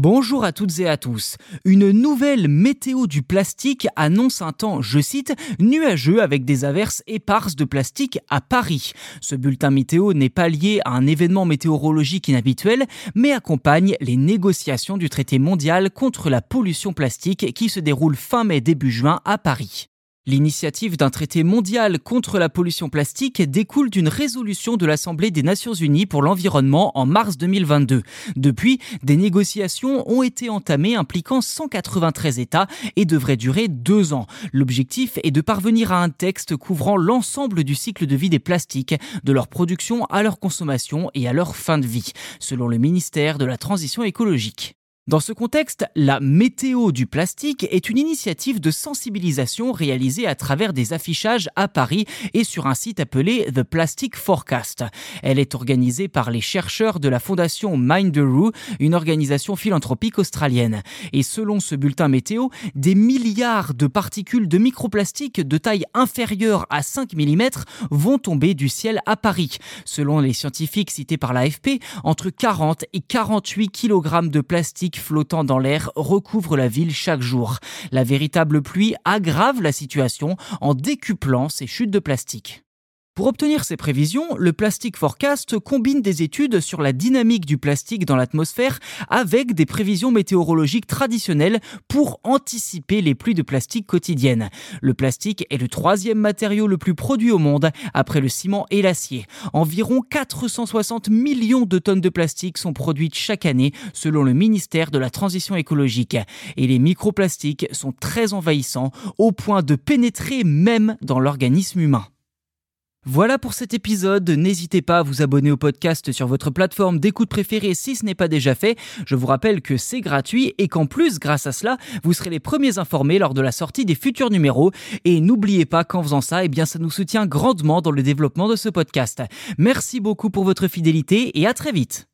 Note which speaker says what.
Speaker 1: Bonjour à toutes et à tous. Une nouvelle météo du plastique annonce un temps, je cite, nuageux avec des averses éparses de plastique à Paris. Ce bulletin météo n'est pas lié à un événement météorologique inhabituel, mais accompagne les négociations du traité mondial contre la pollution plastique qui se déroule fin mai début juin à Paris. L'initiative d'un traité mondial contre la pollution plastique découle d'une résolution de l'Assemblée des Nations Unies pour l'environnement en mars 2022. Depuis, des négociations ont été entamées impliquant 193 États et devraient durer deux ans. L'objectif est de parvenir à un texte couvrant l'ensemble du cycle de vie des plastiques, de leur production à leur consommation et à leur fin de vie, selon le ministère de la Transition écologique. Dans ce contexte, la météo du plastique est une initiative de sensibilisation réalisée à travers des affichages à Paris et sur un site appelé The Plastic Forecast. Elle est organisée par les chercheurs de la fondation Minderoo, une organisation philanthropique australienne. Et selon ce bulletin météo, des milliards de particules de microplastique de taille inférieure à 5 mm vont tomber du ciel à Paris. Selon les scientifiques cités par l'AFP, entre 40 et 48 kg de plastique flottant dans l'air recouvre la ville chaque jour. La véritable pluie aggrave la situation en décuplant ces chutes de plastique. Pour obtenir ces prévisions, le Plastic Forecast combine des études sur la dynamique du plastique dans l'atmosphère avec des prévisions météorologiques traditionnelles pour anticiper les pluies de plastique quotidiennes. Le plastique est le troisième matériau le plus produit au monde après le ciment et l'acier. Environ 460 millions de tonnes de plastique sont produites chaque année selon le ministère de la Transition écologique. Et les microplastiques sont très envahissants au point de pénétrer même dans l'organisme humain. Voilà pour cet épisode. N'hésitez pas à vous abonner au podcast sur votre plateforme d'écoute préférée si ce n'est pas déjà fait. Je vous rappelle que c'est gratuit et qu'en plus, grâce à cela, vous serez les premiers informés lors de la sortie des futurs numéros. Et n'oubliez pas qu'en faisant ça, eh bien, ça nous soutient grandement dans le développement de ce podcast. Merci beaucoup pour votre fidélité et à très vite.